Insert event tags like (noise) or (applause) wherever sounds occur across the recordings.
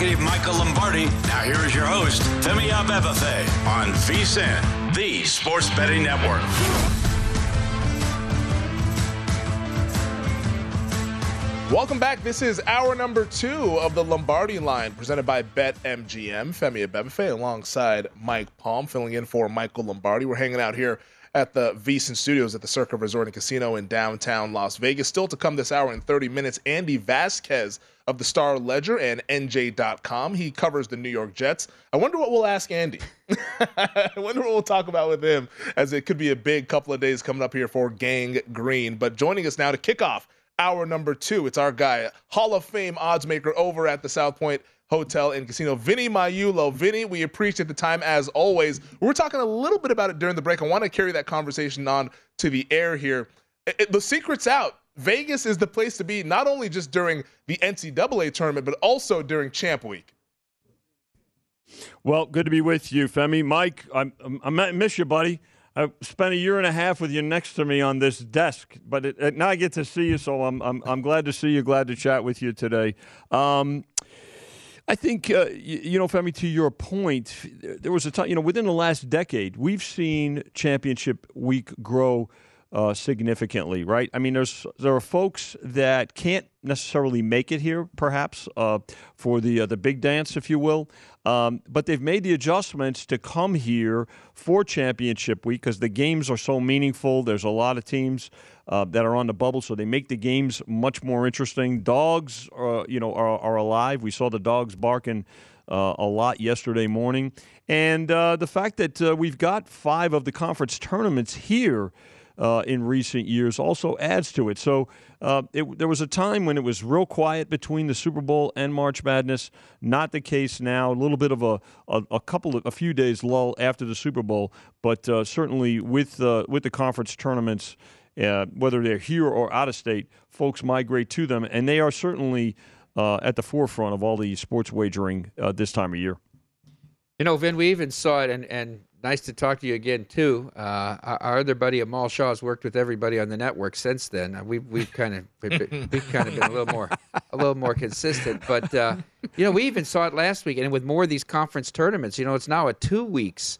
Executive Michael Lombardi. Now here is your host, Femi Abebefe on VSIN, the Sports Betting Network. Welcome back. This is hour number two of the Lombardi line presented by BetMGM. Femi Abebefe alongside Mike Palm filling in for Michael Lombardi. We're hanging out here at the VSIN Studios at the Circa Resort and Casino in downtown Las Vegas. Still to come this hour in 30 minutes, Andy Vasquez of the Star Ledger and NJ.com. He covers the New York Jets. I wonder what we'll ask Andy. (laughs) I wonder what we'll talk about with him as it could be a big couple of days coming up here for Gang Green. But joining us now to kick off hour number two. It's our guy, Hall of Fame oddsmaker over at the South Point Hotel and Casino, Vinny Magliulo. Vinny, we appreciate the time as always. We are talking a little bit about it during the break. I want to carry that conversation on to the air here. It, it, the secret's out. Vegas is the place to be, not only just during the NCAA tournament, but also during Champ Week. Well, good to be with you, Femi. Mike, I, I miss you, buddy. I spent a year and a half with you next to me on this desk, but it, it, now I get to see you, so I'm, I'm, I'm glad to see you, glad to chat with you today. Um, I think, uh, you, you, know, Femi, to your point, there was a time, you know, within the last decade, we've seen championship week grow uh, significantly, right? I mean, there's there are folks that can't necessarily make it here, perhaps uh, for the uh, the big dance, if you will, um, but they've made the adjustments to come here for championship week because the games are so meaningful. There's a lot of teams uh, that are on the bubble, so they make the games much more interesting. Dogs, are, you know, are, are alive. We saw the dogs barking. Uh, a lot yesterday morning. And uh, the fact that uh, we've got five of the conference tournaments here uh, in recent years also adds to it. So uh, it, there was a time when it was real quiet between the Super Bowl and March Madness. Not the case now. A little bit of a, a, a couple of a few days lull after the Super Bowl, but uh, certainly with uh, with the conference tournaments. Uh, whether they're here or out of state, folks migrate to them, and they are certainly uh, at the forefront of all the sports wagering this time of year. You know, Vin, we even saw it, and, and nice to talk to you again too. Uh, our, other buddy Amal Shaw has worked with everybody on the network since then. Uh, we've we've kind of we've, kind of been a little more a little more consistent. But uh, you know, we even saw it last week, and with more of these conference tournaments, you know, it's now a two weeks.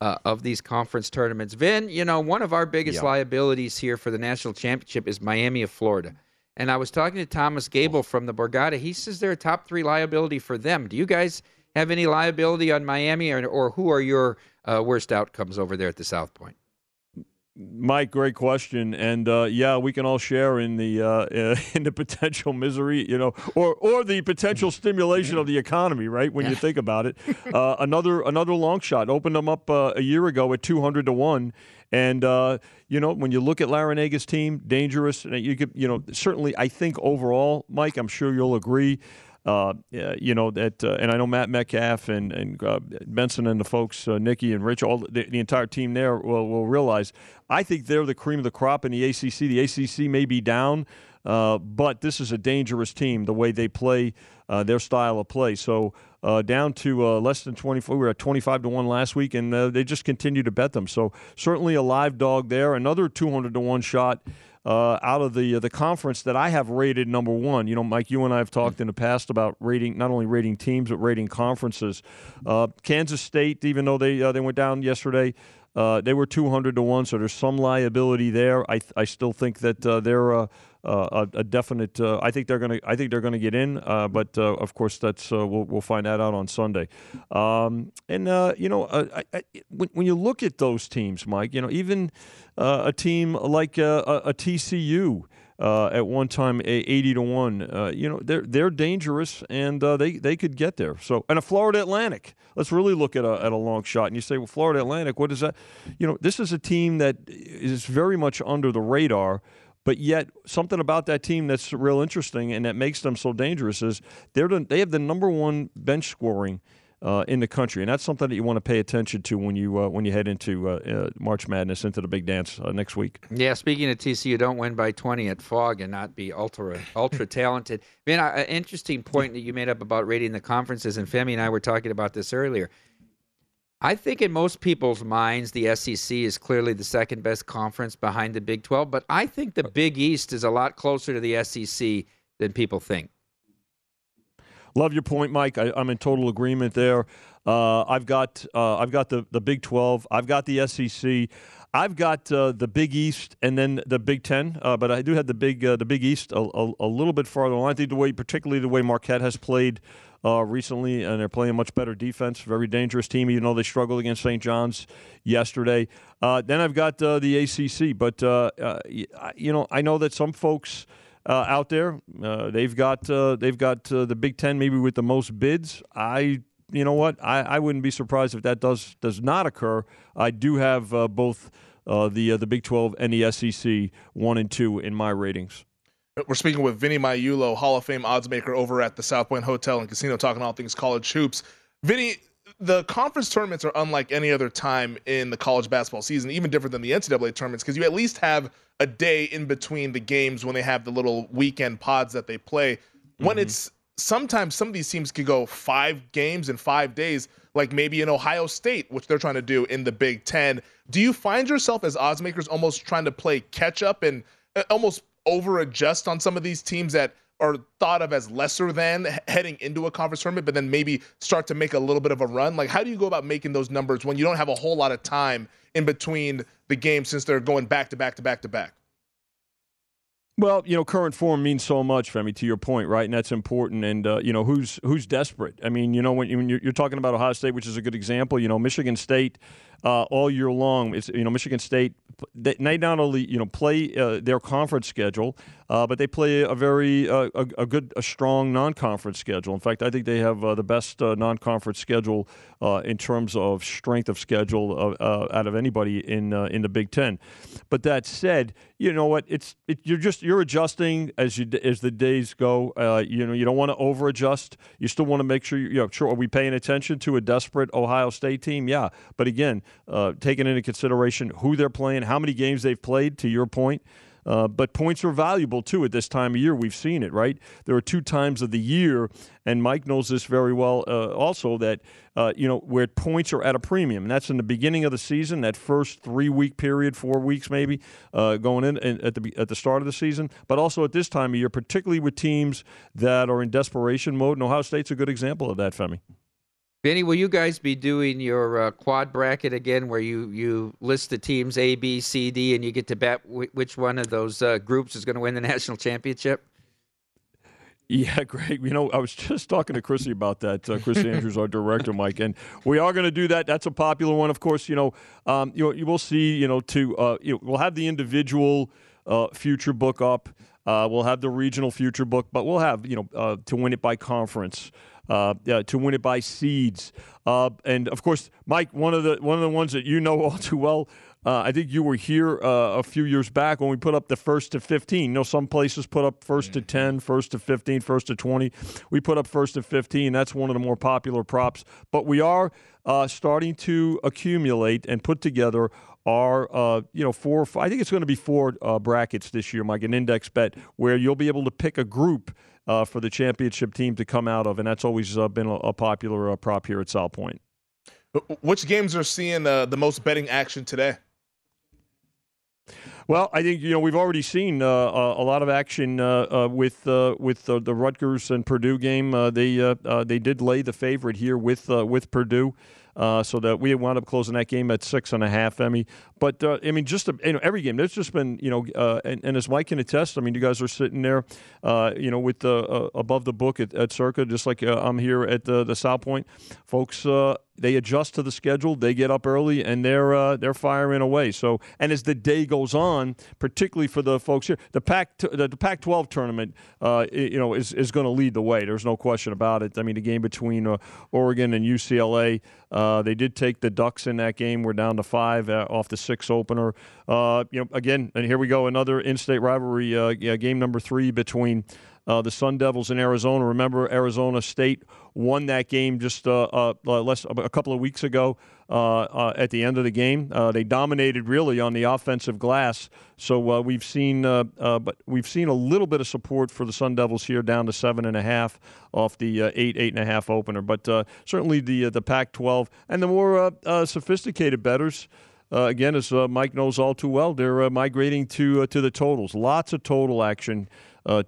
Uh, of these conference tournaments, Vin, you know, one of our biggest liabilities here for the national championship is Miami of Florida. And I was talking to Thomas Gable from the Borgata. He says they're a top three liability for them. Do you guys have any liability on Miami, or, or who are your uh, worst outcomes over there at the South Point? Mike, great question, and uh, yeah, we can all share in the uh, (laughs) in the potential misery, you know, or or the potential stimulation of the economy, right? When you think about it, (laughs) uh, another another long shot opened them up uh, a year ago at two hundred to one, and uh, you know when you look at Larranaga's team, dangerous. You could, you know, certainly I think overall, Mike, I'm sure you'll agree. Uh, you know that, uh, and I know Matt Metcalf and and uh, Benson and the folks, uh, Nikki and Rich, all the, the, entire team there will will realize. I think they're the cream of the crop in the ACC. The ACC may be down, uh, but this is a dangerous team. The way they play, uh, their style of play. So down to less than twenty four. We were at twenty five to one last week, and they just continue to bet them. So certainly a live dog there. Another two hundred to one shot uh, out of the uh, the conference that I have rated number one. You know, Mike, you and I have talked in the past about rating not only rating teams but rating conferences. Uh, Kansas State, even though they uh, they went down yesterday. Uh, they were 200 to 1, so there's some liability there. I, I still think that uh, they're uh, uh, a, a, definite. Uh, I think they're going to. I think they're going to get in. Uh, but of course, that's we'll, we'll find that out on Sunday. Um, and you know, I, I, when, when, you look at those teams, Mike, you know, even a team like a, a TCU. Uh, at one time, eighty to one. Uh, you know they're they're dangerous, and uh, they they could get there. So, and a Florida Atlantic. Let's really look at a at a long shot. And you say, well, Florida Atlantic. What is that? You know, this is a team that is very much under the radar. But yet, something about that team that's real interesting and that makes them so dangerous is they're the, they have the number one bench scoring uh, in the country, and that's something that you want to pay attention to when you uh, when you head into uh, uh March Madness, into the big dance uh, next week. Yeah, speaking of TCU, don't win by twenty at Phog and not be ultra ultra (laughs) talented. Man, an interesting point that you made up about rating the conferences, and Femi and I were talking about this earlier. I think in most people's minds, the SEC is clearly the second best conference behind the Big 12, but I think the Big East is a lot closer to the SEC than people think. Love your point, Mike. I, am in total agreement there. Uh, I've got uh, I've got the, the Big 12. I've got the SEC. I've got uh, the Big East and then the Big Ten, uh, but I do have the Big uh, the Big East a, a, a, little bit farther. I think the way, particularly the way Marquette has played uh, recently, and they're playing much better defense. Very dangerous team, even though they struggled against St. John's yesterday. Uh, then I've got uh, the ACC, but you know I know that some folks. Uh, out there, they've got they've got the Big Ten maybe with the most bids. I you know what? I, I wouldn't be surprised if that does does not occur. I do have uh, both uh, the uh, the Big 12 and the SEC one and two in my ratings. We're speaking with Vinny Magliulo, Hall of Fame oddsmaker over at the South Point Hotel and Casino, talking all things college hoops. Vinny, the conference tournaments are unlike any other time in the college basketball season, even different than the NCAA tournaments, because you at least have a day in between the games when they have the little weekend pods that they play. When mm-hmm. it's sometimes some of these teams could go five games in five days, like maybe in Ohio State, which they're trying to do in the Big Ten. Do you find yourself as oddsmakers almost trying to play catch up and uh, almost over adjust on some of these teams that are thought of as lesser than heading into a conference tournament, but then maybe start to make a little bit of a run? Like, how do you go about making those numbers when you don't have a whole lot of time in between the games since they're going back to back to back to back? Well, you know, current form means so much, Femi. To your point, right, and that's important. And uh, you know, who's who's desperate? I mean, you know, when, when you're, you're, talking about Ohio State, which is a good example. You know, Michigan State uh, all year long. It's you know, Michigan State. They, not only you know play uh, their conference schedule, uh, but they play a very uh, a, a, good, a strong non-conference schedule. In fact, I think they have uh, the best non-conference schedule in terms of strength of schedule out of anybody in in the Big Ten. But that said, you know what? It's it, you're just you're adjusting as you as the days go. Uh, you know you don't want to over adjust. You still want to make sure you, you know. Sure, are we paying attention to a desperate Ohio State team? Yeah, but again, uh, taking into consideration who they're playing, how many games they've played. To your point, uh, but points are valuable too at this time of year. We've seen it, right? There are two times of the year, and Mike knows this very well uh, also, that, uh, you know, where points are at a premium. And that's in the beginning of the season, that first three week period, four weeks maybe, uh, going in at the, at the start of the season, but also at this time of year, particularly with teams that are in desperation mode. And Ohio State's a good example of that, Femi. Vinny, will you guys be doing your uh, quad bracket again, where you you list the teams A, B, C, D, and you get to bet w- which one of those uh, groups is going to win the (laughs) national championship? Yeah, (laughs) great. You know, I was just talking to Chrissy about that. Uh, Chris Andrews, our director, Mike, and we are going to do that. That's a popular one, of course. You know, um, you you will see. You know, to uh, you know, we'll have the individual uh, future book up. Uh, we'll have the regional future book, but we'll have you know uh, to win it by conference. Uh, to win it by seeds, uh, and of course, Mike, one of the one of the ones that you know (laughs) all too well uh, I think you were here uh, a few years back when we put up the first to 15. You know, some places put up first to 10, first to 15, first to 20. We put up first to 15. That's one of the more popular props. But we are uh, starting to accumulate and put together our, uh, you know, four. I think it's going to be four uh, brackets this year, Mike, an index bet where you'll be able to pick a group. Uh, for the championship team to come out of, and that's always been a, a popular prop here at South Point. Which games are seeing the most betting action today? Well, I think you know we've already seen uh, a lot of action uh, uh, with uh, with the Rutgers and Purdue game. Uh, they uh, they did lay the favorite here with with Purdue. Uh, so that we wound up closing that game at six and a half, Emmy. But uh, I mean, just you know, every game there's just been you know, uh, and, and, as Mike can attest, I mean, you guys are sitting there, uh, you know, with the above the book at, at Circa, just like I'm here at the, the South Point, folks they adjust to the schedule. They get up early and they're uh, they're firing away. So and as the day goes on, particularly for the folks here, the Pac the, the Pac-12 tournament, uh, you know, is is going to lead the way. There's no question about it. I mean, the game between uh, Oregon and UCLA, uh, they did take the Ducks in that game. We're down to five uh, off the six opener. Uh, you know, again, and here we go, another in-state rivalry yeah, game number three between uh, the Sun Devils in Arizona. Remember, Arizona State won that game just uh, uh, uh less a couple of weeks ago. Uh, at the end of the game, they dominated really on the offensive glass. So we've seen, but we've seen a little bit of support for the Sun Devils here, down to seven and a half off the eight, eight and a half opener. But certainly the the Pac-12 and the more sophisticated bettors. Uh, again, as uh, Mike knows all too well, they're uh, migrating to to the totals. Lots of total action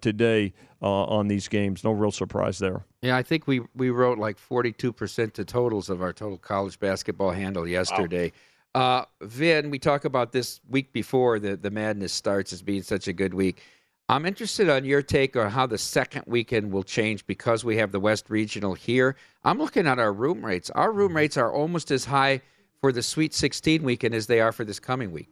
today uh, on these games. No real surprise there. Yeah, I think we, we wrote like 42% to totals of our total college basketball handle yesterday. Wow. Uh, Vin, we talk about this week before the, the madness starts as being such a good week. I'm interested on your take on how the second weekend will change because we have the West Regional here. I'm looking at our room rates. Our room rates are almost as high for the Sweet 16 weekend as they are for this coming week.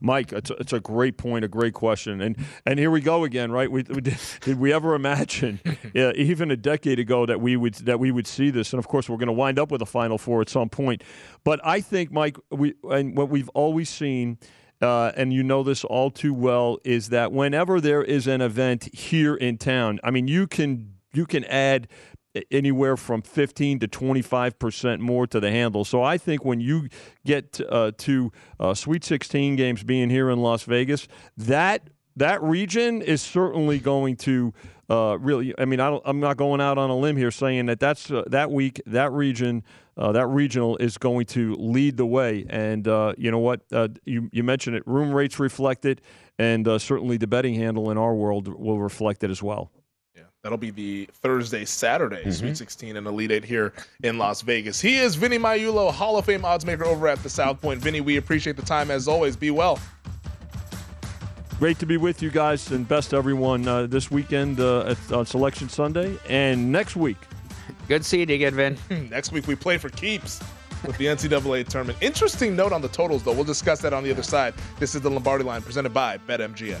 Mike, it's a, it's a great point, a great question, and and here we go again, right? We, we did, did, we ever imagine, (laughs) yeah, even a decade ago, that we would that we would see this? And of course, we're going to wind up with a Final Four at some point. But I think, Mike, we and what we've always seen. Uh, and you know this all too well, is that whenever there is an event here in town, I mean, you can you can add anywhere from 15 to 25 percent more to the handle. So I think when you get uh, to uh, Sweet 16 games being here in Las Vegas, that that region is certainly going to uh, really. I mean, I am not going out on a limb here saying that that's uh, that week that region. Uh, that regional is going to lead the way, and uh, you know what? you you mentioned it. Room rates reflect it, and certainly the betting handle in our world will reflect it as well. That'll be the Thursday, Saturday mm-hmm. Sweet 16 and Elite Eight here in Las Vegas. He is Vinny Magliulo, Hall of Fame odds maker over at the South Point. Vinny, we appreciate the time as always. Be well. Great to be with you guys, and best everyone uh, this weekend uh, at, on Selection Sunday and next week. Good seeing you again, Vin. (laughs) next week we play for keeps with the NCAA tournament. Interesting note on the totals, though. We'll discuss that on the other side. This is the Lombardi line presented by BetMGM.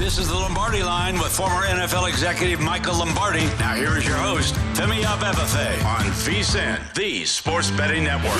This is the Lombardi line with former NFL executive Michael Lombardi. Now here is your host, Femi Abebefe on VSIN, the sports betting network.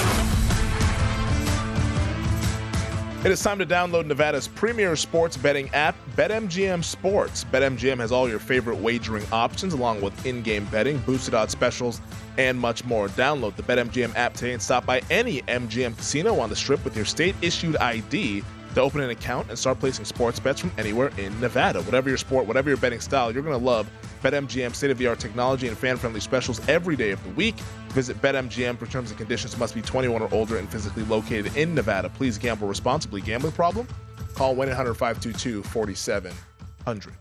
It is time to download Nevada's premier sports betting app, BetMGM Sports. BetMGM has all your favorite wagering options, along with in game betting, boosted odds specials, and much more. Download the BetMGM app today and stop by any MGM casino on the strip with your state issued ID to open an account and start placing sports bets from anywhere in Nevada. Whatever your sport, whatever your betting style, you're going to love BetMGM state of the art technology and fan friendly specials every day of the week. Visit BetMGM for terms and conditions. Must be 21 or older and physically located in Nevada. Please gamble responsibly. Gambling problem? Call 1 800 522 4700.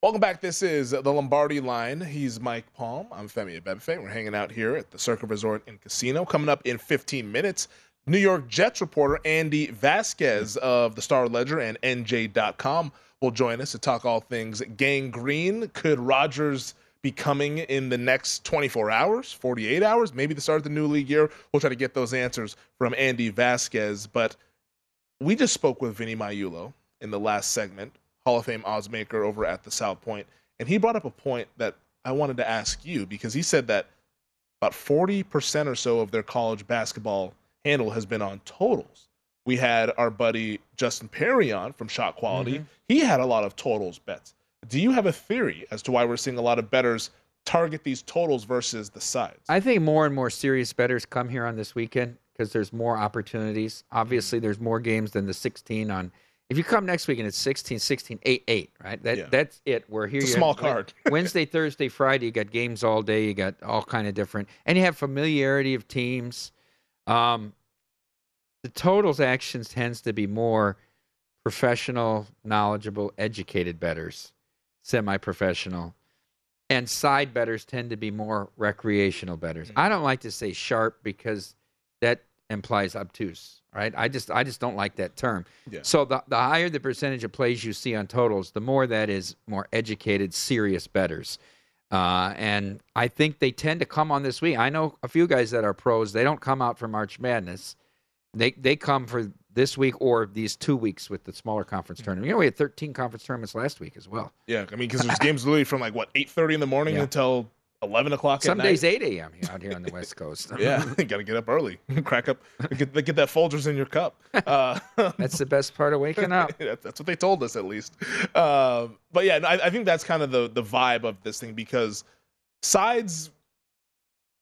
Welcome back. This is the Lombardi line. He's Mike Palm. I'm Femi Abebefe. We're hanging out here at the Circa Resort and Casino. Coming up in 15 minutes, New York Jets reporter Andy Vasquez of the Star Ledger and NJ.com will join us to talk all things gang green. Could Rodgers be coming in the next 24 hours, 48 hours, maybe the start of the new league year? We'll try to get those answers from Andy Vasquez. But we just spoke with Vinny Magliulo in the last segment, Hall of Fame oddsmaker over at the South Point, and he brought up a point that I wanted to ask you because he said that about 40% or so of their college basketball handle has been on totals. We had our buddy Justin Perry on from Shot Quality. Mm-hmm. He had a lot of totals bets. Do you have a theory as to why we're seeing a lot of bettors target these totals versus the sides? I think more and more serious bettors come here on this weekend because there's more opportunities. Obviously, there's more games than the 16 on. If you come next week and it's 16, 16, 8, 8, right? That, yeah. That's it. We're here. It's a small card. (laughs) Wednesday, Thursday, Friday, you got games all day. You got all kind of different. And you have familiarity of teams. Um, the totals actions tends to be more professional, knowledgeable, educated bettors, semi-professional. and side bettors tend to be more recreational bettors. I don't like to say sharp because that implies obtuse, right? I just I just don't like that term. Yeah. So the the higher the percentage of plays you see on totals, the more that is more educated, serious bettors. Uh, and I think they tend to come on this week. I know a few guys that are pros. They don't come out for March Madness. They they come for this week or these two weeks with the smaller conference tournament. You know, we had 13 conference tournaments last week as well. Yeah, I mean, because there's (laughs) games literally from like what 8:30 in the morning Yeah. until 11 o'clock Some at night. days 8 a.m. out here on the West Coast. (laughs) Yeah, (laughs) you got to get up early, crack up, get, get that Folgers in your cup. Uh, That's the best part of waking up. That's what they told us at least. Um, but yeah, I, I think that's kind of the the vibe of this thing because sides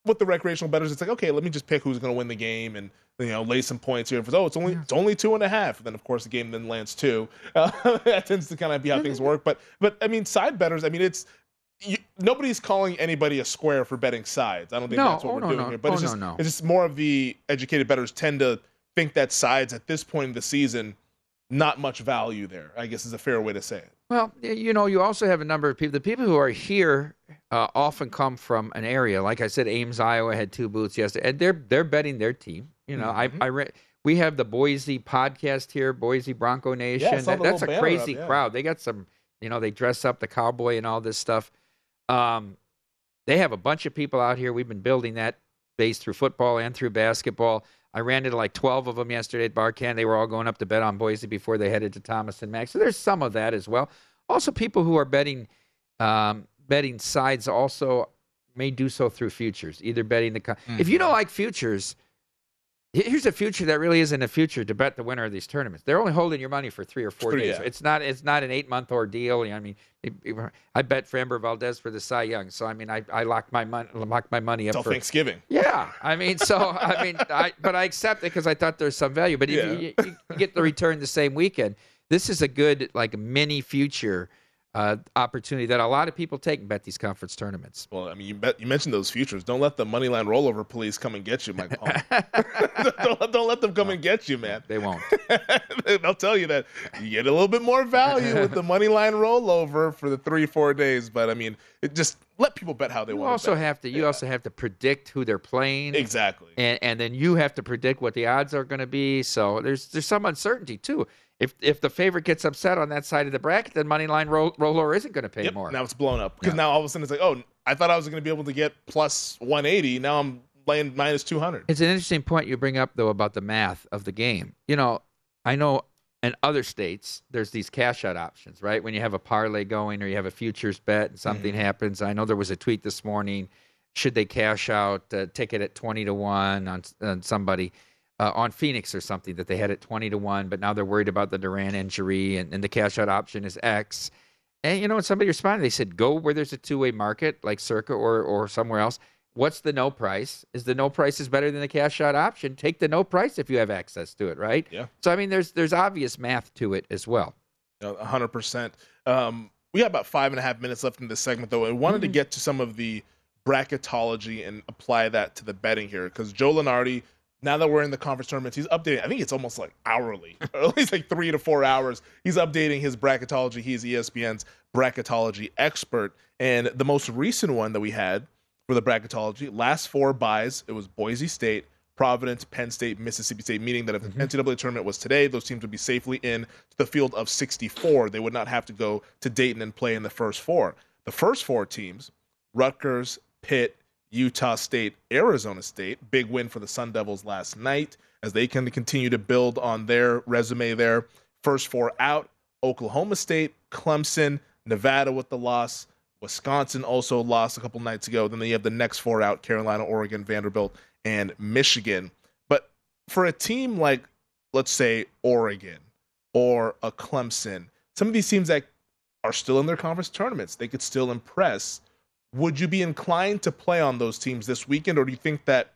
with the recreational bettors, it's like okay, let me just pick who's going to win the game and you know lay some points here. For oh, it's only it's only two and a half. And then of course the game then lands two. Uh, (laughs) that tends to kind of be how things work. But but I mean side bettors. I mean it's. You, nobody's calling anybody a square for betting sides. I don't think No, that's what oh, we're no, doing no. here. But Oh, it's just it's just more of the educated betters tend to think that sides at this point in the season not much value there. I guess is a fair way to say it. Well, you know, you also have a number of people. The people who are here uh, often come from an area. Like I said, Ames, Iowa had two booths yesterday, and they're they're betting their team. You know, Mm-hmm. I I re- we have the Boise podcast here, Boise Bronco Nation. saw That- that's a crazy up, yeah. crowd. They got some, you know, they dress up the cowboy and all this stuff. Um, they have a bunch of people out here. We've been building that base through football and through basketball. I ran into like 12 of them yesterday at Barcan. They were all going up to bet on Boise before they headed to Thomas and Mack. So there's some of that as well. Also, people who are betting um, betting sides also may do so through futures, either betting the. Co- If you don't mm-hmm. like futures, here's a future that really isn't a future to bet the winner of these tournaments. They're only holding your money for three or four days. yeah. It's not. It's not an eight month ordeal. I mean, it- it- I bet Framber Valdez for the Cy Young, so I mean, I, I locked my money locked my money up Until for Thanksgiving. yeah, I mean, so I mean, I but I accept it because I thought there's some value. But if Yeah. you, you, you get the return the same weekend, this is a good like mini future uh, opportunity that a lot of people take and bet these conference tournaments. Well, I mean, you, bet, you mentioned those futures. Don't let the money line rollover police come and get you, Mike (laughs) (laughs) don't, let- don't let them come and get you, man. They won't. (laughs) They'll tell you that you get a little bit more value with the money line rollover for the three, four days. But I mean, it just let people bet how they You want. also bet. have to you also have to predict who they're playing. exactly. and and then you have to predict what the odds are going to be. So there's there's some uncertainty too. If if the favorite gets upset on that side of the bracket, then money line roll, roller isn't going to pay Yep, more. Now it's blown up because now all of a sudden it's like, oh, I thought I was going to be able to get plus 180. Now I'm laying minus 200. It's an interesting point you bring up though about the math of the game. You know, I know in other states there's these cash out options, right? When you have a parlay going or you have a futures bet and something mm-hmm. happens. I know there was a tweet this morning. Should they cash out a ticket at twenty to one on, on somebody? Uh, on Phoenix or something that they had at 20 to 1, but now they're worried about the Durant injury and, and the cash out option is X. And, you know, when somebody responded, they said, go where there's a two way market like Circa or, or somewhere else. What's the no price? Is the no price is better than the cash out option? Take the no price if you have access to it, right? Yeah. So, I mean, there's there's obvious math to it as well. A hundred percent. Um, we got about five and a half minutes left in this segment, though. I wanted to get to some of the bracketology and apply that to the betting here because Joe Lunardi. Now that we're in the conference tournaments, he's updating. I think it's almost like hourly, (laughs) or at least like three to four hours. He's updating his bracketology. He's ESPN's bracketology expert, and the most recent one that we had for the bracketology, last four byes, it was Boise State, Providence, Penn State, Mississippi State, meaning that if mm-hmm. the NCAA tournament was today, those teams would be safely in the field of 64. They would not have to go to Dayton and play in the first four. The first four teams, Rutgers, Pitt, Utah State, Arizona State, big win for the Sun Devils last night as they can continue to build on their resume there. First four out, Oklahoma State, Clemson, Nevada with the loss, Wisconsin also lost a couple nights ago. Then you have the next four out Carolina, Oregon, Vanderbilt, and Michigan. But for a team like, let's say, Oregon or a Clemson, some of these teams that are still in their conference tournaments, they could still impress. Would you be inclined to play on those teams this weekend, or do you think that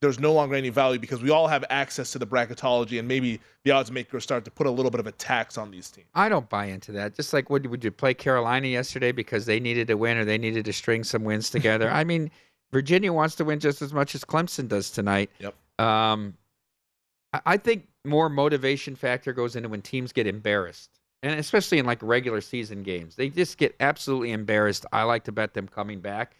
there's no longer any value because we all have access to the bracketology and maybe the odds makers start to put a little bit of a tax on these teams? I don't buy into that. Just like would would you play Carolina yesterday because they needed to win or they needed to string some wins together? (laughs) I mean, Virginia wants to win just as much as Clemson does tonight. Yep. Um, I- I think more motivation factor goes into when teams get embarrassed. And especially in like regular season games, they just get absolutely embarrassed. I like to bet them coming back,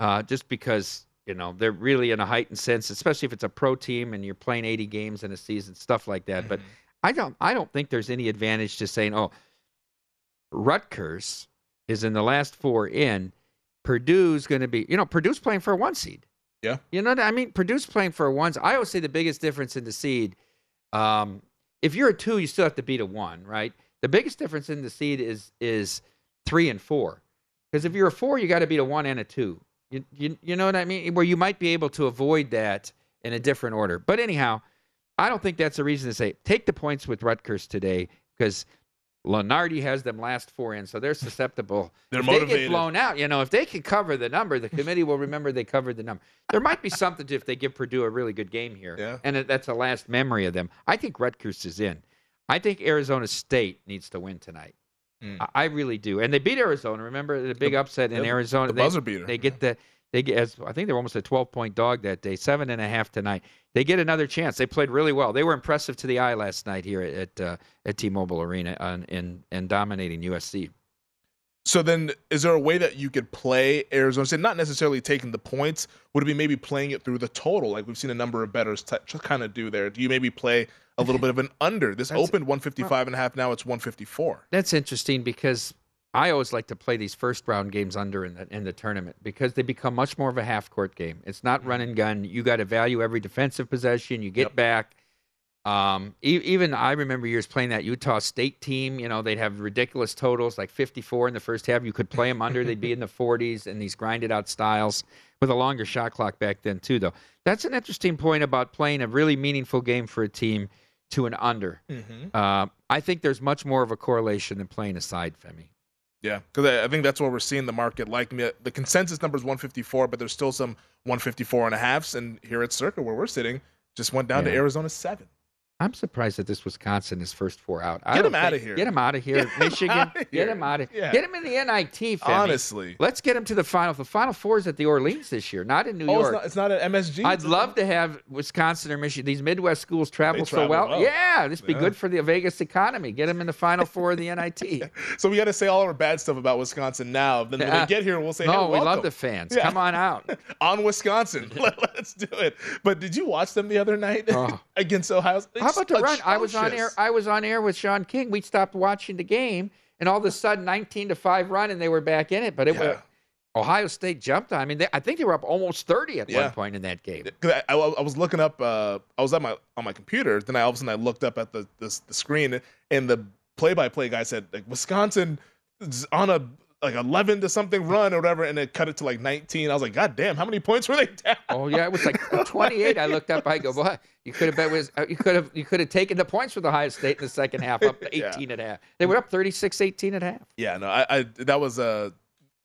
uh, just because you know they're really in a heightened sense, especially if it's a pro team and you're playing 80 games in a season, stuff like that. But I don't, I don't think there's any advantage to saying, oh, Rutgers is in the last four in. Purdue's going to be, you know, Purdue's playing for a one seed. Yeah. You know what I mean? Purdue's playing for a one. I always say the biggest difference in the seed, um, if you're a two, you still have to beat a one, right? The biggest difference in the seed is is three and four. Because if you're a four, you got to beat a one and a two. You, you you know what I mean? Where you might be able to avoid that in a different order. But anyhow, I don't think that's a reason to say take the points with Rutgers today because Lunardi has them last four in, so they're susceptible. (laughs) They're if they get blown out, you know, if they can cover the number, the committee will remember they covered the number. There might be something to if they give Purdue a really good game here, Yeah. and that's a last memory of them. I think Rutgers is in. I think Arizona State needs to win tonight. Mm. I, really do, and they beat Arizona. Remember the big upset in yeah, Arizona? the They- buzzer beater, They get the they get as I think they were almost a 12 point dog that day, seven and a half tonight. They get another chance. They played really well. They were impressive to the eye last night here at at, uh, at T-Mobile Arena on, in and dominating USC. So then, is there a way that you could play Arizona State? Not necessarily taking the points. Would it be maybe playing it through the total, like we've seen a number of bettors t- kind of do there? Do you maybe play a little bit of an under? This That's- opened 155 and a half. Now it's 154. That's interesting because I always like to play these first round games under in the in the tournament because they become much more of a half court game. It's not mm-hmm. run and gun. You got to value every defensive possession. You get back. Um, e- even I remember years playing that Utah State team. You know, they'd have ridiculous totals like 54 in the first half. You could play them under; they'd be in the 40s and these grinded out styles with a longer shot clock back then too. Though that's an interesting point about playing a really meaningful game for a team to an under. Uh, I think there's much more of a correlation than playing a side, Femi. Yeah, because I, think that's what we're seeing the market like. The consensus number is 154, but there's still some 154 and a halves. And here at Circa, where we're sitting, just went down to Arizona seven. I'm surprised that this Wisconsin is first four out. I Get him outta think- here. Get him out of here. Get Michigan. outta Get here. him out of Yeah. Get him in the NIT. Femi. Honestly. let's get him to the final. The final four is at the Orleans this year, not in New Oh, it's York. not, it's not at MSG. I'd It's- love to have Wisconsin or Michigan. These Midwest schools travel, They so travel well. well. Yeah, this would be Yeah. good for the Vegas economy. Get them in the final four of the (laughs) NIT. So we got to say all our bad stuff about Wisconsin now. Then when Yeah. we get here, we'll say, no, hey, we love the fans. Come on out. (laughs) on Wisconsin. (laughs) Let, us do it. But did you watch them the other night Oh. against Ohio? State? About the run? I was on air. I was on air with Sean King. We stopped watching the game, and all of a sudden, 19 to five run, and they were back in it. But it Yeah. was Ohio State jumped. on- I mean, they, I think they were up almost 30 at Yeah. one point in that game. I, I, I was looking up. Uh, I was at my on my computer. Then I all of a sudden I looked up at the the, the screen, and the play-by-play guy said like Wisconsin on a like 11 to something run or whatever, and it cut it to like 19. I was like, God damn, how many points were they (laughs) down? Oh yeah, it was like (laughs) 28. I looked up. I go, what? You could have bet was uh, you could have you could have taken the points for the Ohio State in the second half, up to (laughs) Yeah. 18 and a half. They were up 36, 18 and a half. Yeah, no, I, I that was a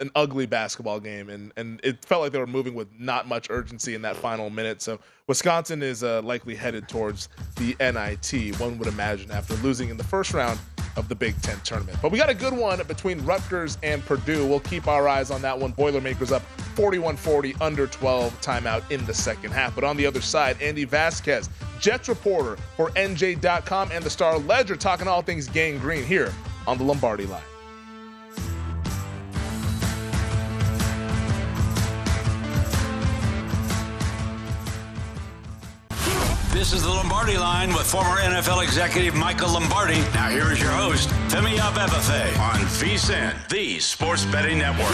an ugly basketball game, and and it felt like they were moving with not much urgency in that final minute. So Wisconsin is uh, likely headed towards the NIT. One would imagine after losing in the first round of the Big Ten tournament. But we got a good one between Rutgers and Purdue. We'll keep our eyes on that one. Boilermakers up 41-40, under 12 timeout in the second half. But on the other side, Andy Vasquez, Jets reporter for NJ.com and the Star Ledger, talking all things Gang Green here on the Lombardi line. This is the Lombardi line with former NFL executive Michael Lombardi. Now here is your host, Femi Abebefe on VSIN, the sports betting network.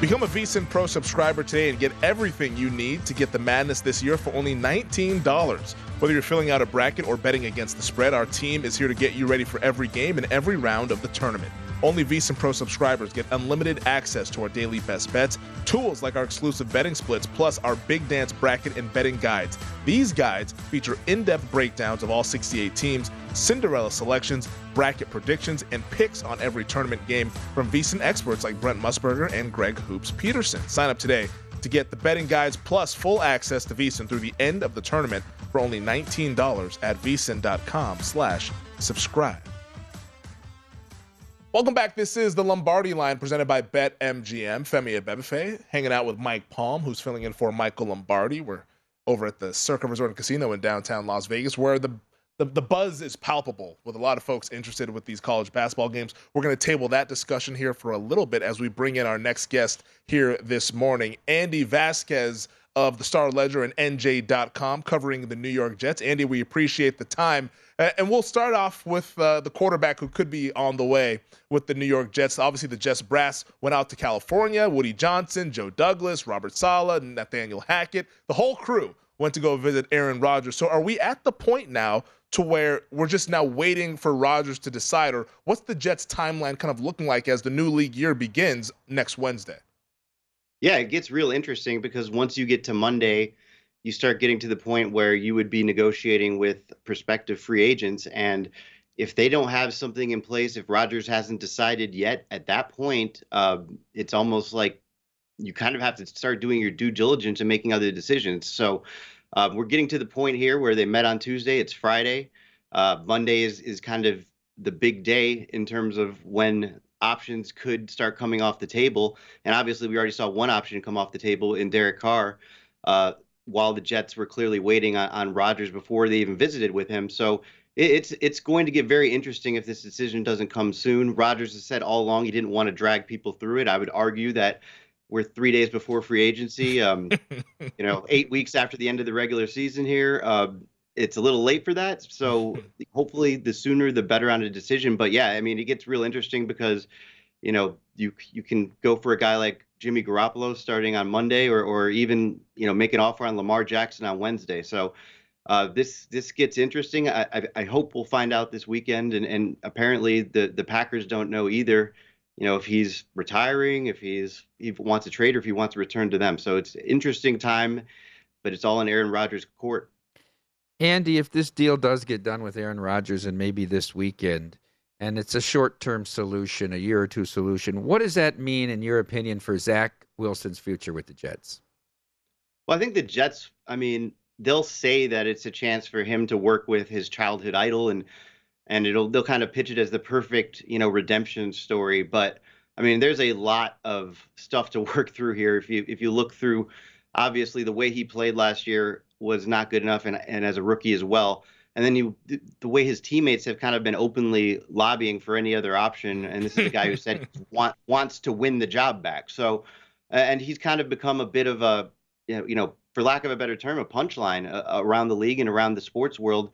Become a VSIN Pro subscriber today and get everything you need to get the madness this year for only $19. Whether you're filling out a bracket or betting against the spread, our team is here to get you ready for every game and every round of the tournament. Only VSIN Pro subscribers get unlimited access to our daily best bets, tools like our exclusive betting splits, plus our big dance bracket and betting guides. These guides feature in depth breakdowns of all 68 teams, Cinderella selections, bracket predictions, and picks on every tournament game from VSIN experts like Brent Musburger and Greg Hoops Peterson. Sign up today to get the betting guides plus full access to VSIN through the end of the tournament for only $19 at vsin.com slash subscribe. Welcome back. This is the Lombardi line presented by BetMGM. Femi Abebefe hanging out with Mike Palm, who's filling in for Michael Lombardi. We're over at the Circa Resort and Casino in downtown Las Vegas, where the the, the buzz is palpable with a lot of folks interested with these college basketball games. We're going to table that discussion here for a little bit as we bring in our next guest here this morning, Andy Vasquez of the Star Ledger and NJ.com covering the New York Jets. Andy, we appreciate the time. And we'll start off with uh, the quarterback who could be on the way with the New York Jets. Obviously, the Jets brass went out to California. Woody Johnson, Joe Douglas, Robert Saleh, Nathaniel Hackett, the whole crew went to go visit Aaron Rodgers. So are we at the point now to where we're just now waiting for Rodgers to decide, or what's the Jets' timeline kind of looking like as the new league year begins next Wednesday? Yeah, it gets real interesting because once you get to Monday, you start getting to the point where you would be negotiating with prospective free agents. And if they don't have something in place, if Rodgers hasn't decided yet, at that point, uh, it's almost like you kind of have to start doing your due diligence and making other decisions. So uh, we're getting to the point here where they met on Tuesday. It's Friday. Uh, Monday is is kind of the big day in terms of when options could start coming off the table. And obviously, we already saw one option come off the table in Derek Carr, uh, while the Jets were clearly waiting on, on Rodgers before they even visited with him. So it, it's it's going to get very interesting if this decision doesn't come soon. Rodgers has said all along he didn't want to drag people through it. I would argue that we're three days before free agency. Um, (laughs) you know, eight weeks after the end of the regular season here. Uh, it's a little late for that. So (laughs) hopefully, the sooner the better on a decision. But yeah, I mean, it gets real interesting because you know you you can go for a guy like Jimmy Garoppolo starting on Monday, or or even you know make an offer on Lamar Jackson on Wednesday. So. Uh, this this gets interesting. I, I, I hope we'll find out this weekend, and, and apparently the the Packers don't know either you know, if he's retiring, if he's he wants to trade, or if he wants to return to them. So it's interesting time, but it's all in Aaron Rodgers' court. Andy, if this deal does get done with Aaron Rodgers and maybe this weekend, and it's a short-term solution, a year or two solution, what does that mean, in your opinion, for Zach Wilson's future with the Jets? Well, I think the Jets. I mean, they'll say that it's a chance for him to work with his childhood idol and and it'll they'll kind of pitch it as the perfect you know redemption story. But i mean there's a lot of stuff to (laughs) work through here. If you if you look through obviously the way he played last year was not good enough and, and as a rookie as well. And then you the way his teammates have kind of been openly lobbying for any other option and this is a guy who said (laughs) want, wants to win the job back. So and he's kind of become a bit of a you know, you know for lack of a better term a punchline uh, around the league and around the sports world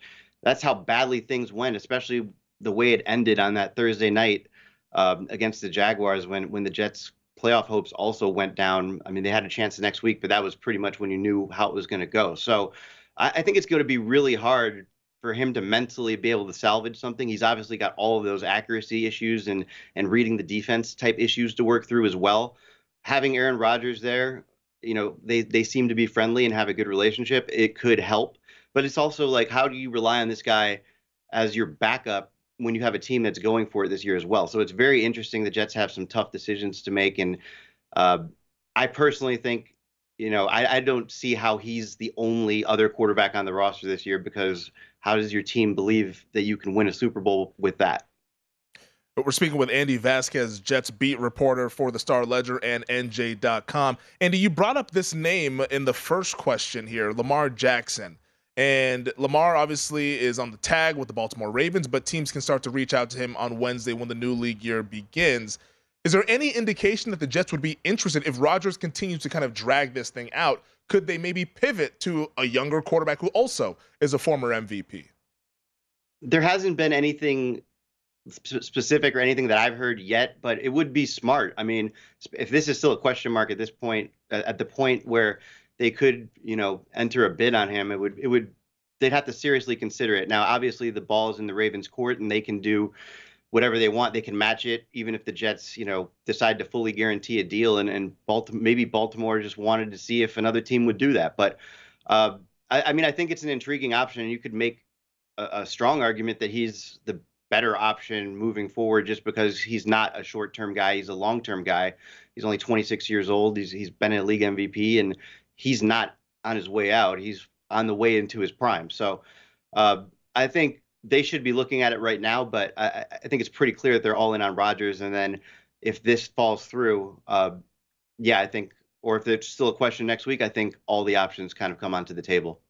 that's how badly things went, especially the way it ended on that Thursday night um, against the Jaguars when when the Jets playoff hopes also went down. I mean, they had a chance the next week, but that was pretty much when you knew how it was going to go. So I, I think it's going to be really hard for him to mentally be able to salvage something. He's obviously got all of those accuracy issues and and reading the defense type issues to work through as well. Having Aaron Rodgers there, you know, they they seem to be friendly and have a good relationship. It could help but it's also like how do you rely on this guy as your backup when you have a team that's going for it this year as well? So it's very interesting. The Jets have some tough decisions to make, and uh, I personally think, you know, I, I don't see how he's the only other quarterback on the roster this year because how does your team believe that you can win a Super Bowl with that? But we're speaking with Andy Vasquez, Jets beat reporter for the Star Ledger and NJ.com. Andy, you brought up this name in the first question here, Lamar Jackson. And Lamar obviously is on the tag with the Baltimore Ravens, but teams can start to reach out to him on Wednesday when the new league year begins. Is there any indication that the Jets would be interested if Rodgers continues to kind of drag this thing out? Could they maybe pivot to a younger quarterback who also is a former MVP? There hasn't been anything specific or anything that I've heard yet, but it would be smart. I mean, if this is still a question mark at this point, at the point where they could, you know, enter a bid on him, it would it would they'd have to seriously consider it. Now, obviously, the ball's in the Ravens' court, and they can do whatever they want. They can match it, even if the Jets, you know, decide to fully guarantee a deal. And and Baltimore, maybe Baltimore just wanted to see if another team would do that. But uh, I, I, mean, I think it's an intriguing option, and you could make a, a strong argument that he's the better option moving forward, just because he's not a short-term guy; he's a long-term guy. He's only 26 years old. He's he's been a league MVP, and he's not on his way out. He's on the way into his prime. So uh, I think they should be looking at it right now, but I, I, think it's pretty clear that they're all in on Rodgers. And then if this falls through, uh, yeah, I think, or if there's still a question next week, I think all the options kind of come onto the table.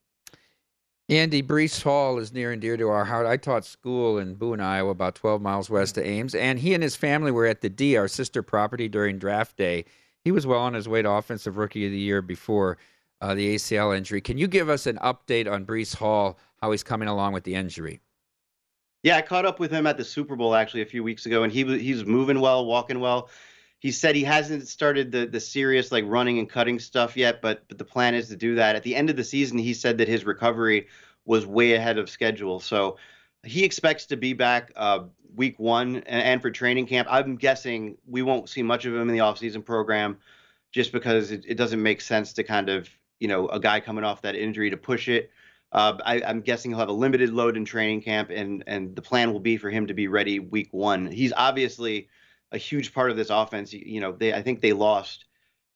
Andy Breece Hall is near and dear to our heart. I taught school in Boone, Iowa, about 12 miles west of Ames, and he and his family were at the D, our sister property, during draft day. He was well on his way to Offensive Rookie of the Year before uh, the ACL injury. Can you give us an update on Breece Hall, how he's coming along with the injury? Yeah, I caught up with him at the Super Bowl actually a few weeks ago, and he was he's moving well, walking well. He said he hasn't started the the serious like running and cutting stuff yet, but but the plan is to do that. At the end of the season, he said that his recovery was way ahead of schedule, so he expects to be back uh, week one and, for training camp. I'm guessing we won't see much of him in the offseason program, just because it, it doesn't make sense to kind of you know a guy coming off that injury to push it. Uh, I, am guessing he'll have a limited load in training camp, and and the plan will be for him to be ready week one. He's obviously a huge part of this offense. You, you know, they I think they lost,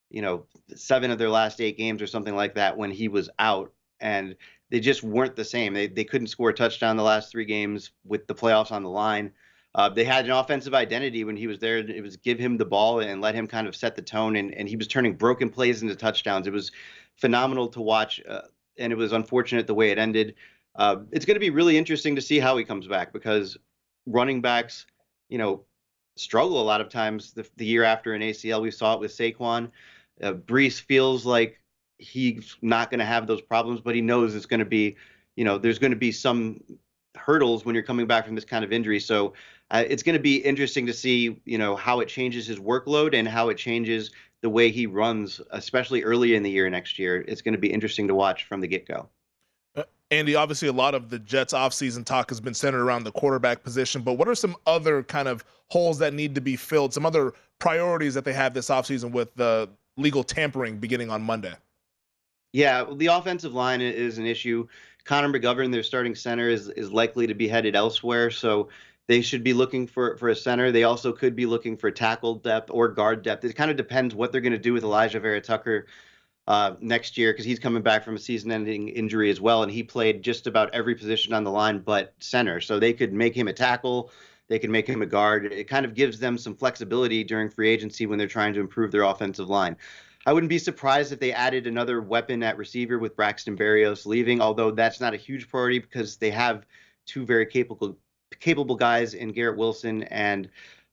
you know, seven of their last eight games or something like that when he was out, and they just weren't the same. They they couldn't score a touchdown the last three games with the playoffs on the line. Uh, they had an offensive identity when he was there. It was give him the ball and let him kind of set the tone, and, and he was turning broken plays into touchdowns. It was phenomenal to watch. Uh, and it was unfortunate the way it ended. Uh, it's going to be really interesting to see how he comes back because running backs, you know, struggle a lot of times the, the year after an ACL. We saw it with Saquon. Uh, Breece feels like he's not going to have those problems, but he knows it's going to be, you know, there's going to be some hurdles when you're coming back from this kind of injury. So uh, it's going to be interesting to see, you know, how it changes his workload and how it changes the way he runs, especially early in the year next year. It's going to be interesting to watch from the get go. Uh, Andy, obviously, a lot of the Jets' offseason talk has been centered around the quarterback position, but what are some other kind of holes that need to be filled? Some other priorities that they have this offseason with the legal tampering beginning on Monday? Yeah, the offensive line is an issue. Connor McGovern, their starting center, is is likely to be headed elsewhere. So they should be looking for for a center. They also could be looking for tackle depth or guard depth. It kind of depends what they're going to do with Elijah Vera-Tucker uh, next year because he's coming back from a season-ending injury as well, and he played just about every position on the line but center. So they could make him a tackle. They could make him a guard. It kind of gives them some flexibility during free agency when they're trying to improve their offensive line. I wouldn't be surprised if they added another weapon at receiver with Braxton Berrios leaving, although that's not a huge priority because they have two very capable capable guys in Garrett Wilson and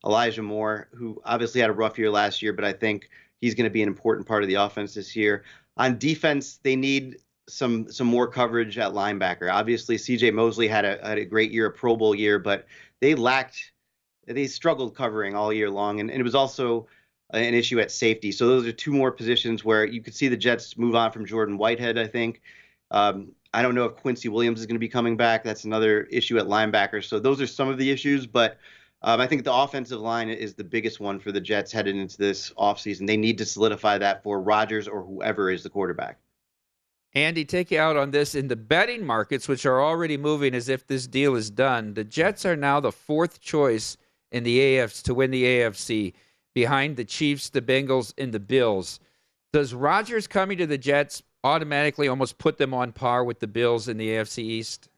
Elijah Moore, who obviously had a rough year last year, but I think he's going to be an important part of the offense this year. On defense, they need some some more coverage at linebacker. Obviously, C.J. Mosley had a had a great year, a Pro Bowl year, but they lacked, they struggled covering all year long, and, and it was also an issue at safety. So those are two more positions where you could see the Jets move on from Jordan Whitehead. I think. Um, I don't know if Quincy Williams is going to be coming back. That's another issue at linebacker. So those are some of the issues, but um, I think the offensive line is the biggest one for the Jets headed into this offseason. They need to solidify that for Rodgers or whoever is the quarterback. Andy, take you out on this. In the betting markets, which are already moving as if this deal is done, the Jets are now the fourth choice in the AFC to win the AFC behind the Chiefs, the Bengals, and the Bills. Does Rodgers coming to the Jets automatically almost put them on par with the Bills in the AFC East?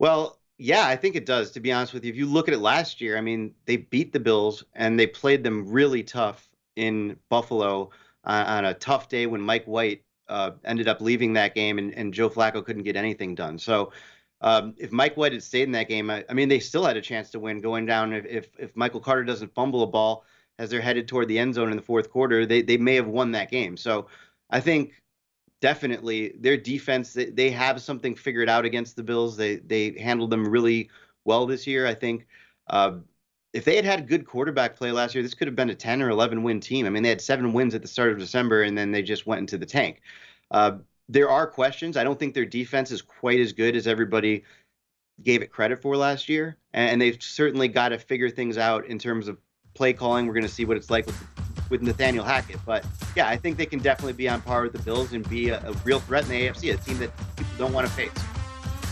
Well, yeah, I think it does. To be honest with you, if you look at it last year, I mean, they beat the Bills and they played them really tough in Buffalo uh, on a tough day when Mike White uh, ended up leaving that game and, and Joe Flacco couldn't get anything done. So um, if Mike White had stayed in that game, I, I, mean, they still had a chance to win going down. If, if, if Michael Carter doesn't fumble a ball as they're headed toward the end zone in the fourth quarter, they, they may have won that game. So I think definitely their defense they, they have something figured out against the Bills. They they handled them really well this year. I think uh, if they had had good quarterback play last year, this could have been a 10 or 11 win team. I mean, they had seven wins at the start of December, and then they just went into the tank. Uh, there are questions. I don't think their defense is quite as good as everybody gave it credit for last year, and they've certainly got to figure things out in terms of play calling. We're going to see what it's like with with Nathaniel Hackett. But yeah, I think they can definitely be on par with the Bills and be a, a real threat in the AFC, a team that people don't want to face.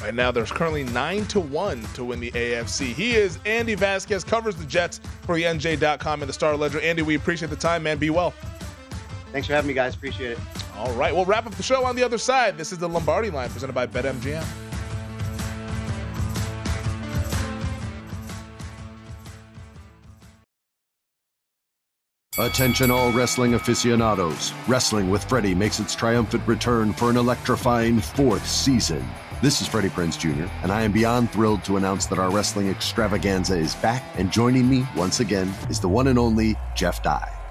Right now, there's currently nine to one to win the AFC. He is Andy Vasquez, covers the Jets for the NJ.com and the Star Ledger. Andy, we appreciate the time, man. Be well. Thanks for having me, guys. Appreciate it. All right, we'll wrap up the show on the other side. This is the Lombardi line presented by BetMGM. Attention, all wrestling aficionados. Wrestling with Freddie makes its triumphant return for an electrifying fourth season. This is Freddie Prinze Jr., and I am beyond thrilled to announce that our wrestling extravaganza is back, and joining me once again is the one and only Jeff Dye.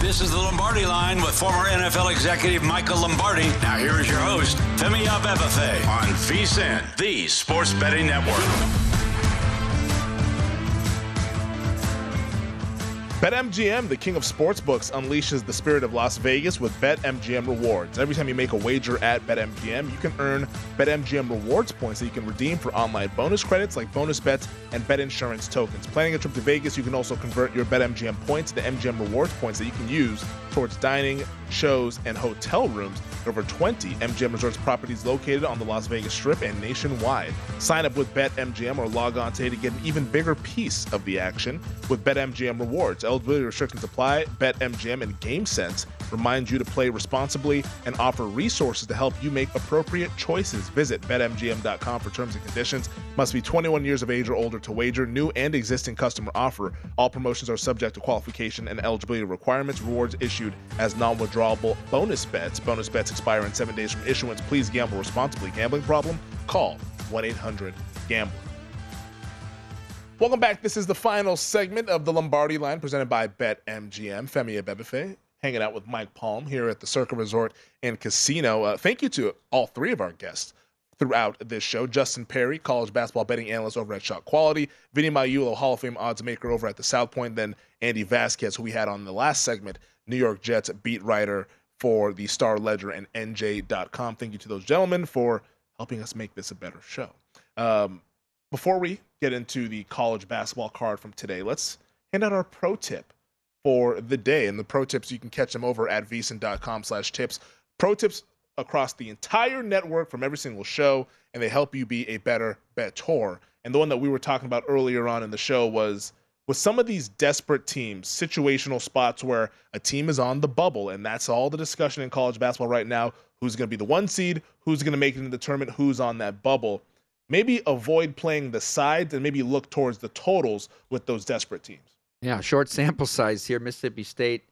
This is the Lombardi line with former NFL executive Michael Lombardi. Now here is your host, Femi Abebefe on VSIN, the Sports Betting Network. BetMGM, the king of sportsbooks, unleashes the spirit of Las Vegas with BetMGM rewards. Every time you make a wager at BetMGM, you can earn BetMGM rewards points that you can redeem for online bonus credits like bonus bets and bet insurance tokens. Planning a trip to Vegas, you can also convert your BetMGM points to MGM rewards points that you can use towards dining, shows, and hotel rooms at over 20 MGM Resorts properties located on the Las Vegas Strip and nationwide. Sign up with BetMGM or log on today to get an even bigger piece of the action with BetMGM rewards. Eligibility restrictions apply. BetMGM and GameSense remind you to play responsibly and offer resources to help you make appropriate choices. Visit betmgm.com for terms and conditions. Must be 21 years of age or older to wager. New and existing customer offer. All promotions are subject to qualification and eligibility requirements. Rewards issued as non-withdrawable bonus bets. Bonus bets expire in seven days from issuance. Please gamble responsibly. Gambling problem? Call 1-800-GAMBLER. Welcome back. This is the final segment of the Lombardi line presented by BetMGM. Femi Abebefe hanging out with Mike Palm here at the Circa Resort and Casino. Uh, thank you to all three of our guests throughout this show. Justin Perry, college basketball betting analyst over at Shot Quality. Vinny Magliulo, Hall of Fame odds maker over at the South Point. Then Andy Vasquez, who we had on the last segment, New York Jets beat writer for the Star Ledger and NJ.com. Thank you to those gentlemen for helping us make this a better show. Um, before we get into the college basketball card from today, let's hand out our pro tip for the day. And the pro tips, you can catch them over at vsin.com slash tips. Pro tips across the entire network from every single show, and they help you be a better bettor. And the one that we were talking about earlier on in the show was with some of these desperate teams, situational spots where a team is on the bubble, and that's all the discussion in college basketball right now. Who's going to be the one seed? Who's going to make it into the tournament? Who's on that bubble? Maybe avoid playing the sides and maybe look towards the totals with those desperate teams. Yeah, short sample (laughs) size here. Mississippi State.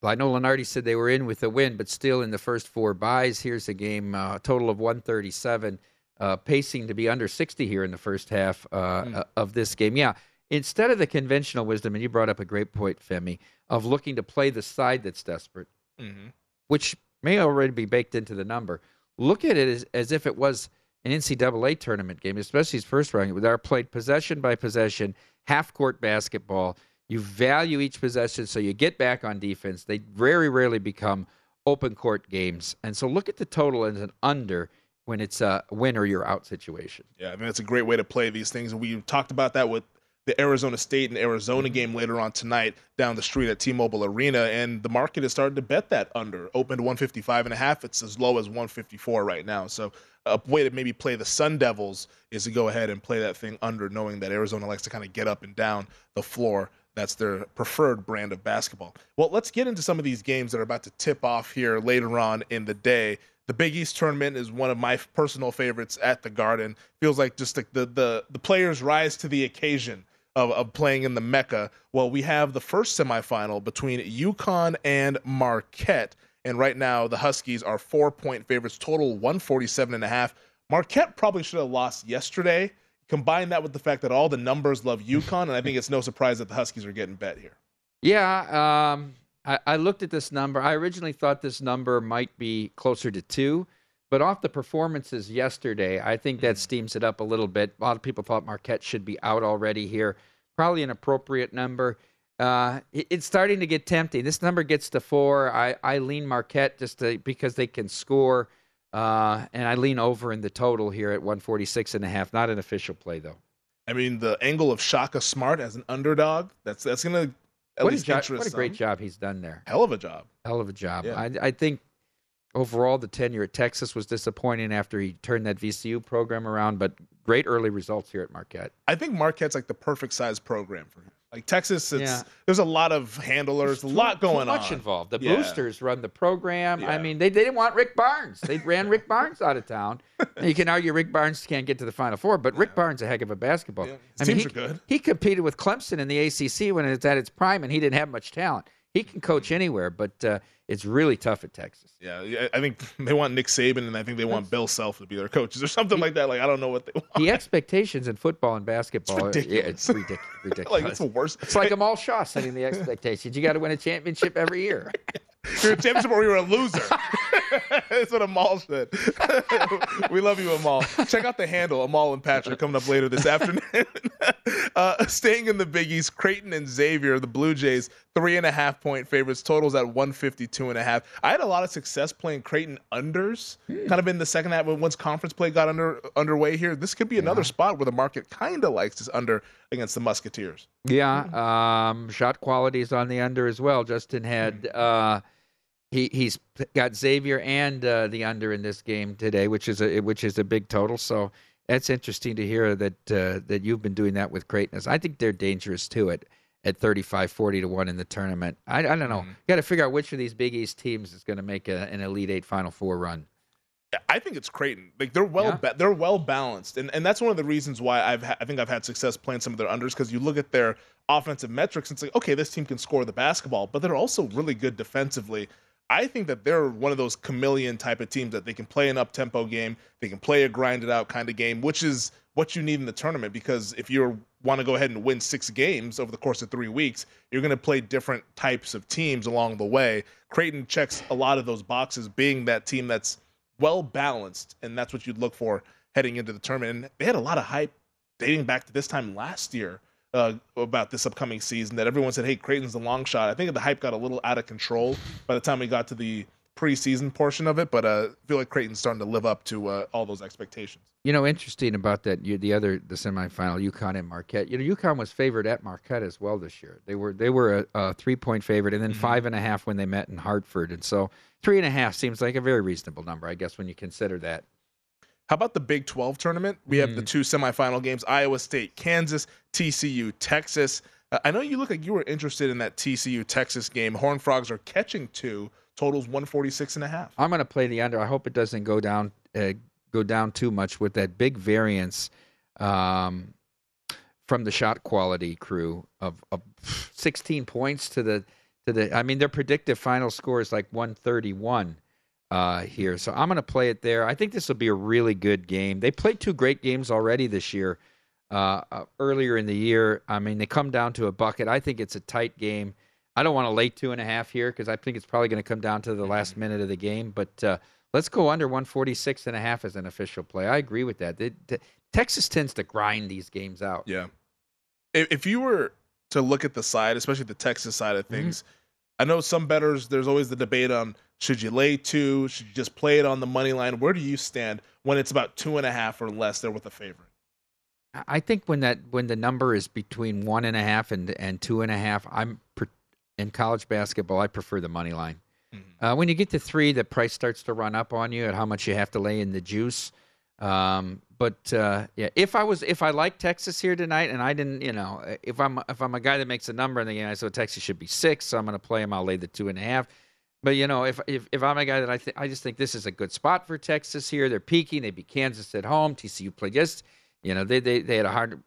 Well, I know Lunardi said they were in with a win, but still in the first four byes. Here's a game uh, total of 137, uh, pacing to be under 60 here in the first half uh, mm. of this game. Yeah, instead of the conventional wisdom, and you brought up a great point, Femi, of looking to play the side that's desperate, mm-hmm. which may already be baked into the number. Look at it as, as if it was an NCAA tournament game, especially his first round, where they're played possession by possession, half court basketball. You value each possession, so you get back on defense. They very rarely become open court games. And so look at the total as an under when it's a win or you're out situation. Yeah, I mean, that's a great way to play these things. And we talked about that with the Arizona State and Arizona mm-hmm. game later on tonight down the street at T-Mobile Arena, and the market has started to bet that under. Opened 155 and a half. It's as low as 154 right now. So a way to maybe play the Sun Devils is to go ahead and play that thing under, knowing that Arizona likes to kind of get up and down the floor. That's their preferred brand of basketball. Well, let's get into some of these games that are about to tip off here later on in the day. The Big East tournament is one of my personal favorites at the Garden. Feels like just the the the, the players rise to the occasion of, of playing in the Mecca. Well, we have the first semifinal between UConn and Marquette. And right now, the Huskies are four point favorites, total 147 and a half. Marquette probably should have lost yesterday. Combine that with the fact that all the numbers love (laughs) UConn, and I think it's no surprise that the Huskies are getting bet here. Yeah, um, I, I looked at this number. I originally thought this number might be closer to two. But off the performances yesterday, I think that mm-hmm. steams it up a little bit. A lot of people thought Marquette should be out already here. Probably an appropriate number. Uh, it's starting to get tempting. This number gets to four. I, I lean Marquette just to, because they can score. Uh, and I lean over in the total here at 146 and a half. Not an official play though. I mean, the angle of Shaka Smart as an underdog. That's that's gonna at what least a, jo- what a great job he's done there. Hell of a job. Hell of a job. Yeah. I, I think overall, the tenure at Texas was disappointing after he turned that VCU program around, but great early results here at Marquette. I think Marquette's like the perfect size program for him. Like Texas, it's yeah. there's a lot of handlers, too, a lot going much on. involved. The yeah. boosters run the program. Yeah. I mean, they, they didn't want Rick Barnes. They ran Rick Barnes out of town. you can argue Rick Barnes can't get to the Final Four, but Rick Barnes a heck of a basketball. I mean, he, he competed with Clemson in the ACC when it's at its prime, and he didn't have much talent. He can coach anywhere, but uh, it's really tough at Texas. Yeah, I think (laughs) they want Nick Saban, and I think they want Bill Self to be their coaches or something like that. Like I don't know what they want. The expectations in football and basketball, it's ridiculous. Yeah, it's ridiculous. ridiculous. (laughs) like it's the worst. It's like Amal Shaw setting the expectations. You got to win a championship every year. (laughs) You're a championship or you're a loser. (laughs) That's what Amal said. (laughs) we love you, Amal. Check out the handle, Amal and Patrick, coming up later this afternoon. (laughs) uh, staying in the Big East, Creighton and Xavier, the Blue Jays, three and a half point favorites, totals at 152 and a half. I had a lot of success playing Creighton unders, hmm. kind of in the second half once conference play got under underway here. This could be another yeah. spot where the market kind of likes this under against the Musketeers. Yeah, um, shot quality is on the under as well. Justin had. Uh, he he's got Xavier and uh, the under in this game today, which is a which is a big total. So that's interesting to hear that uh, that you've been doing that with greatness. I think they're dangerous too at at 35, 40 to one in the tournament. I, I don't know. Mm-hmm. Got to figure out which of these Big East teams is going to make a, an Elite Eight Final Four run. I think it's Creighton. Like they're well, yeah. ba- they're well balanced, and and that's one of the reasons why I've ha- I think I've had success playing some of their unders because you look at their offensive metrics and it's like okay, this team can score the basketball, but they're also really good defensively. I think that they're one of those chameleon type of teams that they can play an up tempo game, they can play a grinded out kind of game, which is what you need in the tournament because if you want to go ahead and win six games over the course of three weeks, you're going to play different types of teams along the way. Creighton checks a lot of those boxes, being that team that's well balanced, and that's what you'd look for heading into the tournament. And they had a lot of hype dating back to this time last year uh, about this upcoming season that everyone said, "Hey, Creighton's the long shot." I think the hype got a little out of control by the time we got to the preseason portion of it, but uh, I feel like Creighton's starting to live up to uh, all those expectations. You know, interesting about that. You, the other, the semifinal, UConn and Marquette. You know, UConn was favored at Marquette as well this year. They were they were a, a three point favorite, and then mm-hmm. five and a half when they met in Hartford, and so three and a half seems like a very reasonable number, I guess, when you consider that. How about the Big 12 tournament? We have mm. the two semifinal games Iowa State, Kansas, TCU, Texas. Uh, I know you look like you were interested in that TCU Texas game. Horn Frogs are catching two, totals 146 and a half. I'm going to play the under. I hope it doesn't go down uh, go down too much with that big variance um, from the shot quality crew of, of 16 points to the to the I mean their predictive final score is like 131 uh, here. So I'm going to play it there. I think this will be a really good game. They played two great games already this year. Uh, uh, earlier in the year, I mean, they come down to a bucket. I think it's a tight game. I don't want to lay two and a half here because I think it's probably going to come down to the last minute of the game. But uh, let's go under 146 and a half as an official play. I agree with that. They, the, Texas tends to grind these games out. Yeah. If, if, you were to look at the side, especially the Texas side of mm-hmm. things, mm-hmm. I know some bettors. There's always the debate on should you lay two? Should you just play it on the money line? Where do you stand when it's about two and a half or less? They're with a favorite. I think when that when the number is between one and a half and and two and a half, I'm in college basketball. I prefer the money line. Mm-hmm. Uh, when you get to three, the price starts to run up on you at how much you have to lay in the juice. Um, but uh, yeah, if I was if I like Texas here tonight, and I didn't, you know, if I'm if I'm a guy that makes a number in the game, I said Texas should be six, so I'm going to play him. I'll lay the two and a half. But you know, if if, if I'm a guy that I think I just think this is a good spot for Texas here. They're peaking. They beat Kansas at home. TCU played just. You know, they they they had a hard.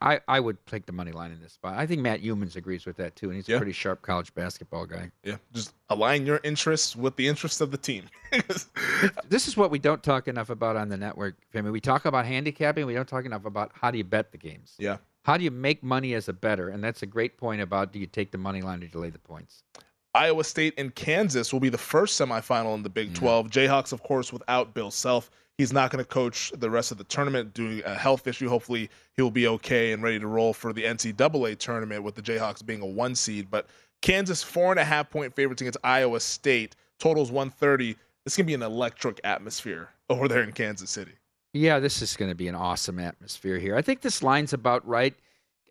I, I would take the money line in this spot. I think Matt Youmans agrees with that too, and he's yeah. a pretty sharp college basketball guy. Yeah, just align your interests with the interests of the team. (laughs) this is what we don't talk enough about on the network. I mean, we talk about handicapping. We don't talk enough about how do you bet the games. Yeah. How do you make money as a bettor? And that's a great point about do you take the money line or delay the points? Iowa State and Kansas will be the first semifinal in the Big 12. Jayhawks, of course, without Bill Self. He's not going to coach the rest of the tournament due to a health issue. Hopefully, he'll be okay and ready to roll for the NCAA tournament with the Jayhawks being a one seed. But Kansas, four and a half point favorites against Iowa State. Totals 130. This can be an electric atmosphere over there in Kansas City. Yeah, this is going to be an awesome atmosphere here. I think this line's about right.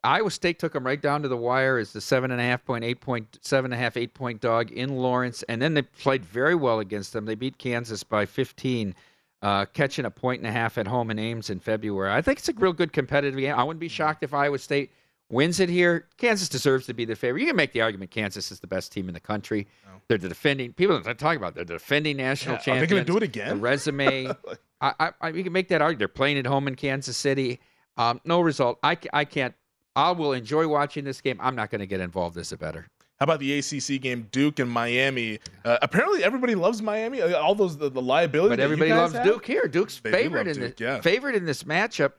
Iowa State took them right down to the wire as the seven and a half point, eight point, seven and a half, eight point dog in Lawrence, and then they played very well against them. They beat Kansas by 15, uh, catching a point and a half at home in Ames in February. I think it's a real good competitive game. I wouldn't be shocked if Iowa State wins it here. Kansas deserves to be the favorite. You can make the argument Kansas is the best team in the country. Oh. They're the defending people are talking about. They're the defending national yeah, champions. Are they going to do it again? The resume. (laughs) I, I, I, you can make that argument. They're playing at home in Kansas City. Um, no result. I, I can't I will enjoy watching this game. I'm not going to get involved as a bettor. How about the ACC game, Duke and Miami? Uh, apparently, everybody loves Miami. Uh, all those the, the liability, but everybody loves have? Duke here. Duke's they favorite in Duke, the yeah. favorite in this matchup.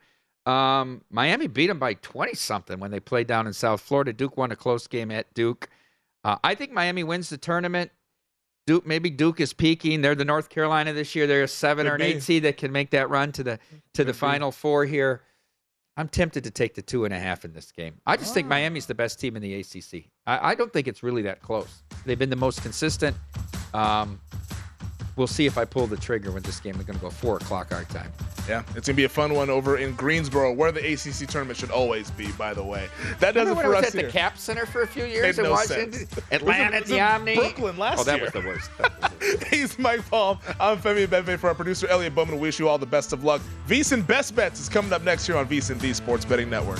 Um, Miami beat them by 20 something when they played down in South Florida. Duke won a close game at Duke. Uh, I think Miami wins the tournament. Duke, maybe Duke is peaking. They're the North Carolina this year. They're a seven Could or an be. eight seed that can make that run to the to Could the Final. Four here. I'm tempted to take the two and a half in this game. I just oh. think Miami's the best team in the ACC. I, I, don't think it's really that close. They've been the most consistent. Um, we'll see if I pull the trigger when this game is going to go four o'clock our time. Yeah, it's gonna be a fun one over in Greensboro, where the ACC tournament should always be. By the way, that does it for us at here. the Cap Center for a few years Made in no Washington, sense. Atlanta, it the Omni, Brooklyn last year. oh, that year. Was the worst. (laughs) He's Mike Palm. I'm Femi Benve for our producer Elliot Bowman. Wish you all the best of luck. VSiN Best Bets is coming up next year on VSiN, the Sports Betting Network.